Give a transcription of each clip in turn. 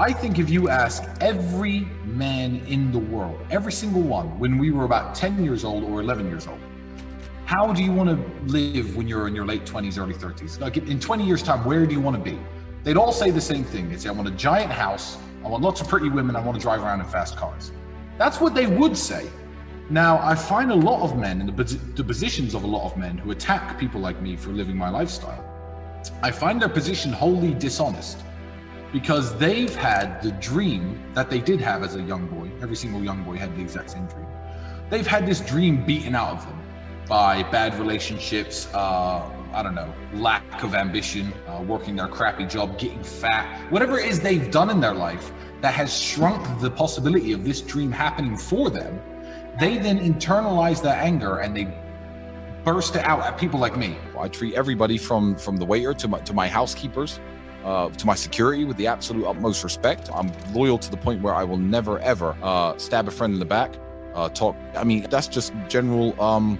I think if you ask every man in the world, every single one, when we were about 10 years old or 11 years old, how do you want to live when you're in your late 20s, early 30s? Like in 20 years' time, where do you want to be? They'd all say the same thing. They'd say, I want a giant house, I want lots of pretty women, I want to drive around in fast cars. That's what they would say. Now, I find a lot of men in the, the positions of a lot of men who attack people like me for living my lifestyle. I find their position wholly dishonest because they've had the dream that they did have as a young boy. Every single young boy had the exact same dream. They've had this dream beaten out of them by bad relationships, uh, I don't know, lack of ambition, uh, working their crappy job, getting fat, whatever it is they've done in their life that has shrunk the possibility of this dream happening for them. They then internalize that anger and they burst it out at people like me. I treat everybody from from the waiter to my to my housekeepers uh, to my security with the absolute utmost respect. I'm loyal to the point where I will never ever uh, stab a friend in the back. Uh, talk. I mean, that's just general um,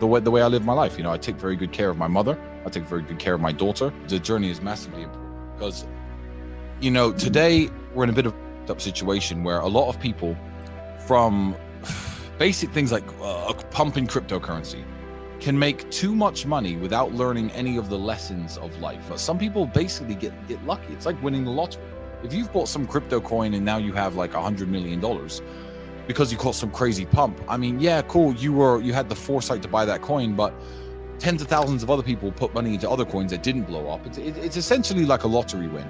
the way the way I live my life. You know, I take very good care of my mother. I take very good care of my daughter. The journey is massively important because, you know, today we're in a bit of a situation where a lot of people, from basic things like uh, pumping cryptocurrency, can make too much money without learning any of the lessons of life. Some people basically get get lucky. It's like winning the lottery. If you've bought some crypto coin and now you have like a hundred million dollars because you caught some crazy pump, I mean, yeah, cool. You were you had the foresight to buy that coin, but tens of thousands of other people put money into other coins that didn't blow up. It's it, it's essentially like a lottery win.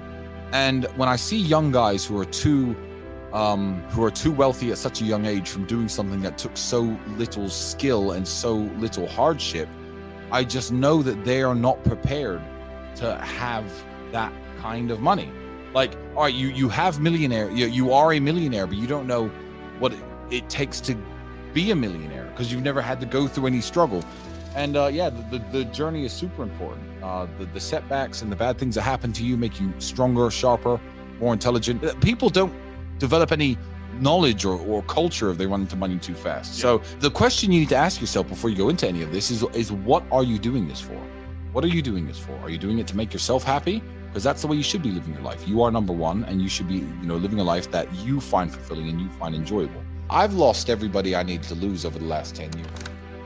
And when I see young guys who are too um, who are too wealthy at such a young age from doing something that took so little skill and so little hardship, I just know that they are not prepared to have that kind of money. Like, all right, you you have millionaire, you, you are a millionaire, but you don't know what it, it takes to be a millionaire because you've never had to go through any struggle. And uh, yeah, the, the, the journey is super important. Uh, the, the setbacks and the bad things that happen to you make you stronger, sharper, more intelligent. People don't develop any knowledge or, or culture if they run into money too fast. Yeah. So the question you need to ask yourself before you go into any of this is is what are you doing this for? What are you doing this for? Are you doing it to make yourself happy? Because that's the way you should be living your life. You are number one, and you should be, you know, living a life that you find fulfilling and you find enjoyable. I've lost everybody I needed to lose over the last 10 years.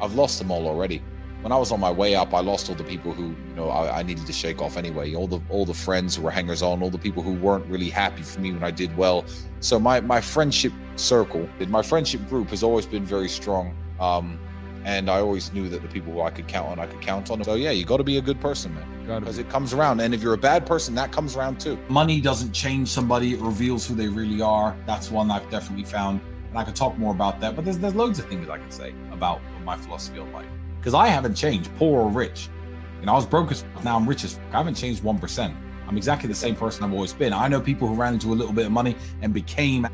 I've lost them all already when I was on my way up, I lost all the people who, you know, I, I, needed to shake off anyway. All the all the friends who were hangers on, all the people who weren't really happy for me when I did well. So my my friendship circle, my friendship group has always been very strong. Um, and I always knew that the people who I could count on, I could count on. So yeah, you got to be a good person, man, because it comes around. And if you're a bad person, that comes around too. Money doesn't change somebody; it reveals who they really are. That's one I've definitely found, and I could talk more about that. But there's there's loads of things I can say about my philosophy of life because I haven't changed, poor or rich. You know, I was broke as fuck, now I'm rich as fuck. I haven't changed one percent. I'm exactly the same person I've always been. I know people who ran into a little bit of money and became,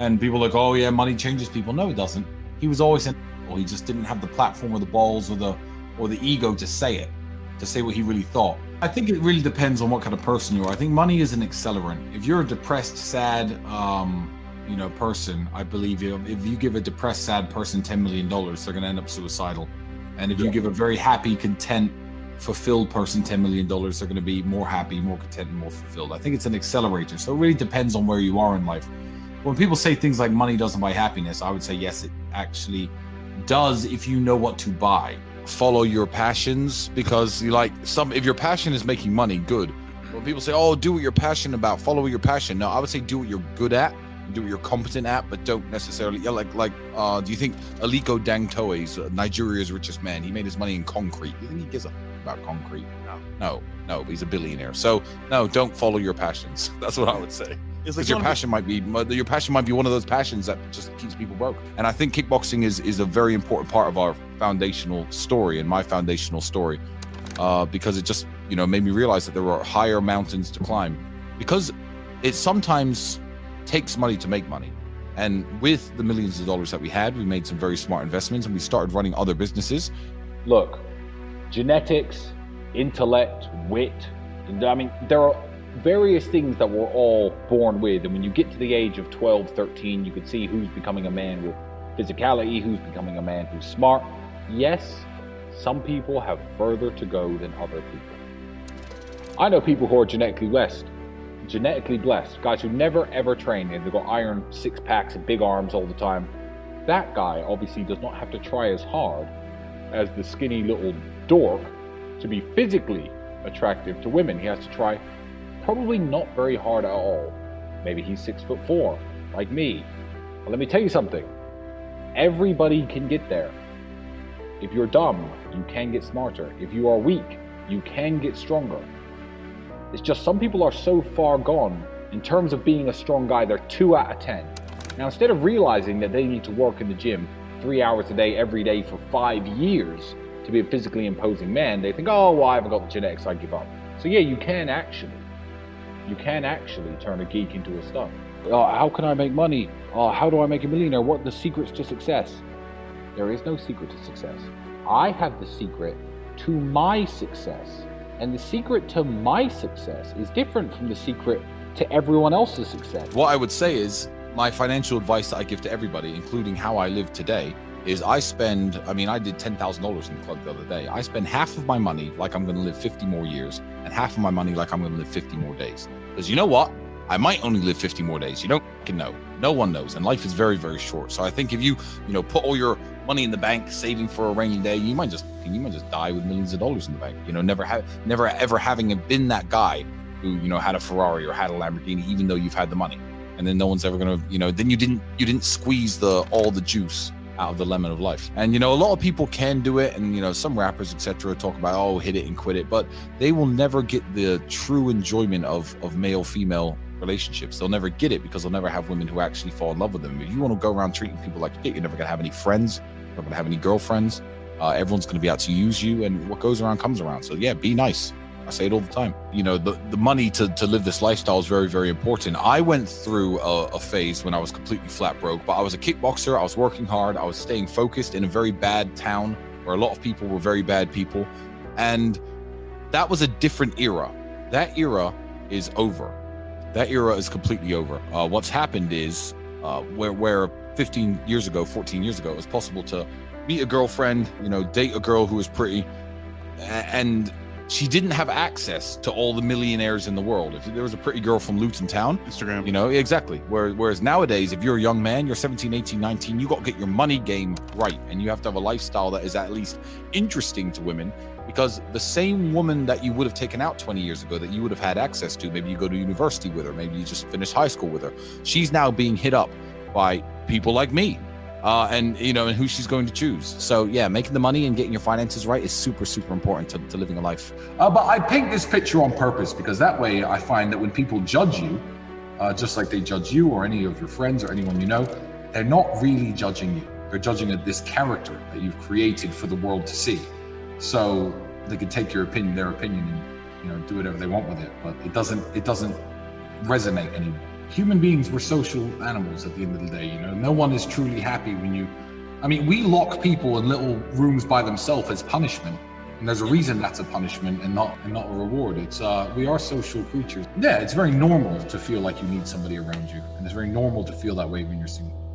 and people like, oh yeah, money changes people. No, it doesn't. He was always in. Or he just didn't have the platform or the balls or the or the ego to say it, to say what he really thought. I think it really depends on what kind of person you are. I think money is an accelerant. If you're a depressed, sad, um, you know, person, I believe you, if you give a depressed, sad person $10 million, they're going to end up suicidal. And if you give a very happy, content, fulfilled person $10 million, they're going to be more happy, more content, and more fulfilled. I think it's an accelerator. So it really depends on where you are in life. When people say things like money doesn't buy happiness, I would say yes, it actually does if you know what to buy. Follow your passions because you like some, if your passion is making money, good. When people say, oh, do what you're passionate about, follow your passion. No, I would say do what you're good at you're competent at, but don't necessarily. Yeah, like like. Uh, do you think Aliko Dangote is uh, Nigeria's richest man? He made his money in concrete. You think he gives a about concrete? No, no, no. He's a billionaire. So no, don't follow your passions. That's what I would say. Because your passion might be your passion might be one of those passions that just keeps people broke. And I think kickboxing is is a very important part of our foundational story and my foundational story, uh, because it just you know made me realize that there are higher mountains to climb. Because it sometimes takes money to make money. And with the millions of dollars that we had, we made some very smart investments and we started running other businesses. Look, genetics, intellect, wit, I mean, there are various things that we're all born with. And when you get to the age of 12, 13, you can see who's becoming a man with physicality, who's becoming a man who's smart. Yes, some people have further to go than other people. I know people who are genetically blessed genetically blessed, guys who never ever train and they've got iron six packs and big arms all the time, that guy obviously does not have to try as hard as the skinny little dork to be physically attractive to women. He has to try probably not very hard at all. Maybe he's six foot four, like me. But let me tell you something everybody can get there. If you're dumb, you can get smarter. If you are weak, you can get stronger. It's just some people are so far gone in terms of being a strong guy, they're two out of 10. Now, instead of realizing that they need to work in the gym three hours a day, every day for five years to be a physically imposing man, they think, oh, well, I haven't got the genetics, I give up. So, yeah, you can actually. You can actually turn a geek into a star. Oh, how can I make money? Oh, how do I make a millionaire? What are the secrets to success? There is no secret to success. I have the secret to my success. And the secret to my success is different from the secret to everyone else's success. What I would say is my financial advice that I give to everybody, including how I live today, is I spend, I mean, I did $10,000 in the club the other day. I spend half of my money like I'm going to live 50 more years and half of my money like I'm going to live 50 more days. Because you know what? I might only live 50 more days. You don't know. No one knows. And life is very, very short. So I think if you, you know, put all your money in the bank, saving for a rainy day, you might just you might just die with millions of dollars in the bank. You know, never have never ever having been that guy who, you know, had a Ferrari or had a Lamborghini, even though you've had the money. And then no one's ever gonna, you know, then you didn't you didn't squeeze the all the juice out of the lemon of life. And you know, a lot of people can do it, and you know, some rappers, etc., talk about oh, hit it and quit it, but they will never get the true enjoyment of of male female relationships. They'll never get it because they'll never have women who actually fall in love with them. If you want to go around treating people like shit, you're never gonna have any friends. You're not gonna have any girlfriends. Uh, everyone's gonna be out to use you, and what goes around comes around. So yeah, be nice. I say it all the time. You know, the, the money to, to live this lifestyle is very, very important. I went through a, a, phase when I was completely flat broke, but I was a kickboxer. I was working hard. I was staying focused in a very bad town where a lot of people were very bad people. And that was a different era. That era is over. That era is completely over. Uh, what's happened is uh, where, where 15 years ago, 14 years ago, it was possible to meet a girlfriend, you know, date a girl who was pretty and she didn't have access to all the millionaires in the world. If there was a pretty girl from Luton Town, Instagram, you know, exactly. Whereas, whereas nowadays, if you're a young man, you're 17, 18, 19, you got to get your money game right. And you have to have a lifestyle that is at least interesting to women because the same woman that you would have taken out 20 years ago that you would have had access to, maybe you go to university with her, maybe you just finished high school with her, she's now being hit up by people like me uh, and you know, and who she's going to choose. So yeah, making the money and getting your finances right is super, super important to, to living a life. Uh, but I paint this picture on purpose because that way I find that when people judge you, uh, just like they judge you or any of your friends or anyone you know, they're not really judging you. They're judging this character that you've created for the world to see. So they can take your opinion, their opinion, and you know do whatever they want with it. But it doesn't. It doesn't resonate anymore human beings we're social animals at the end of the day you know? No one is truly happy when you i mean we lock people in little rooms by themselves as punishment and there's a reason that's a punishment and not and not a reward. It's uh we are social creatures. Yeah it's very normal to feel like you need somebody around you and it's very normal to feel that way when you're single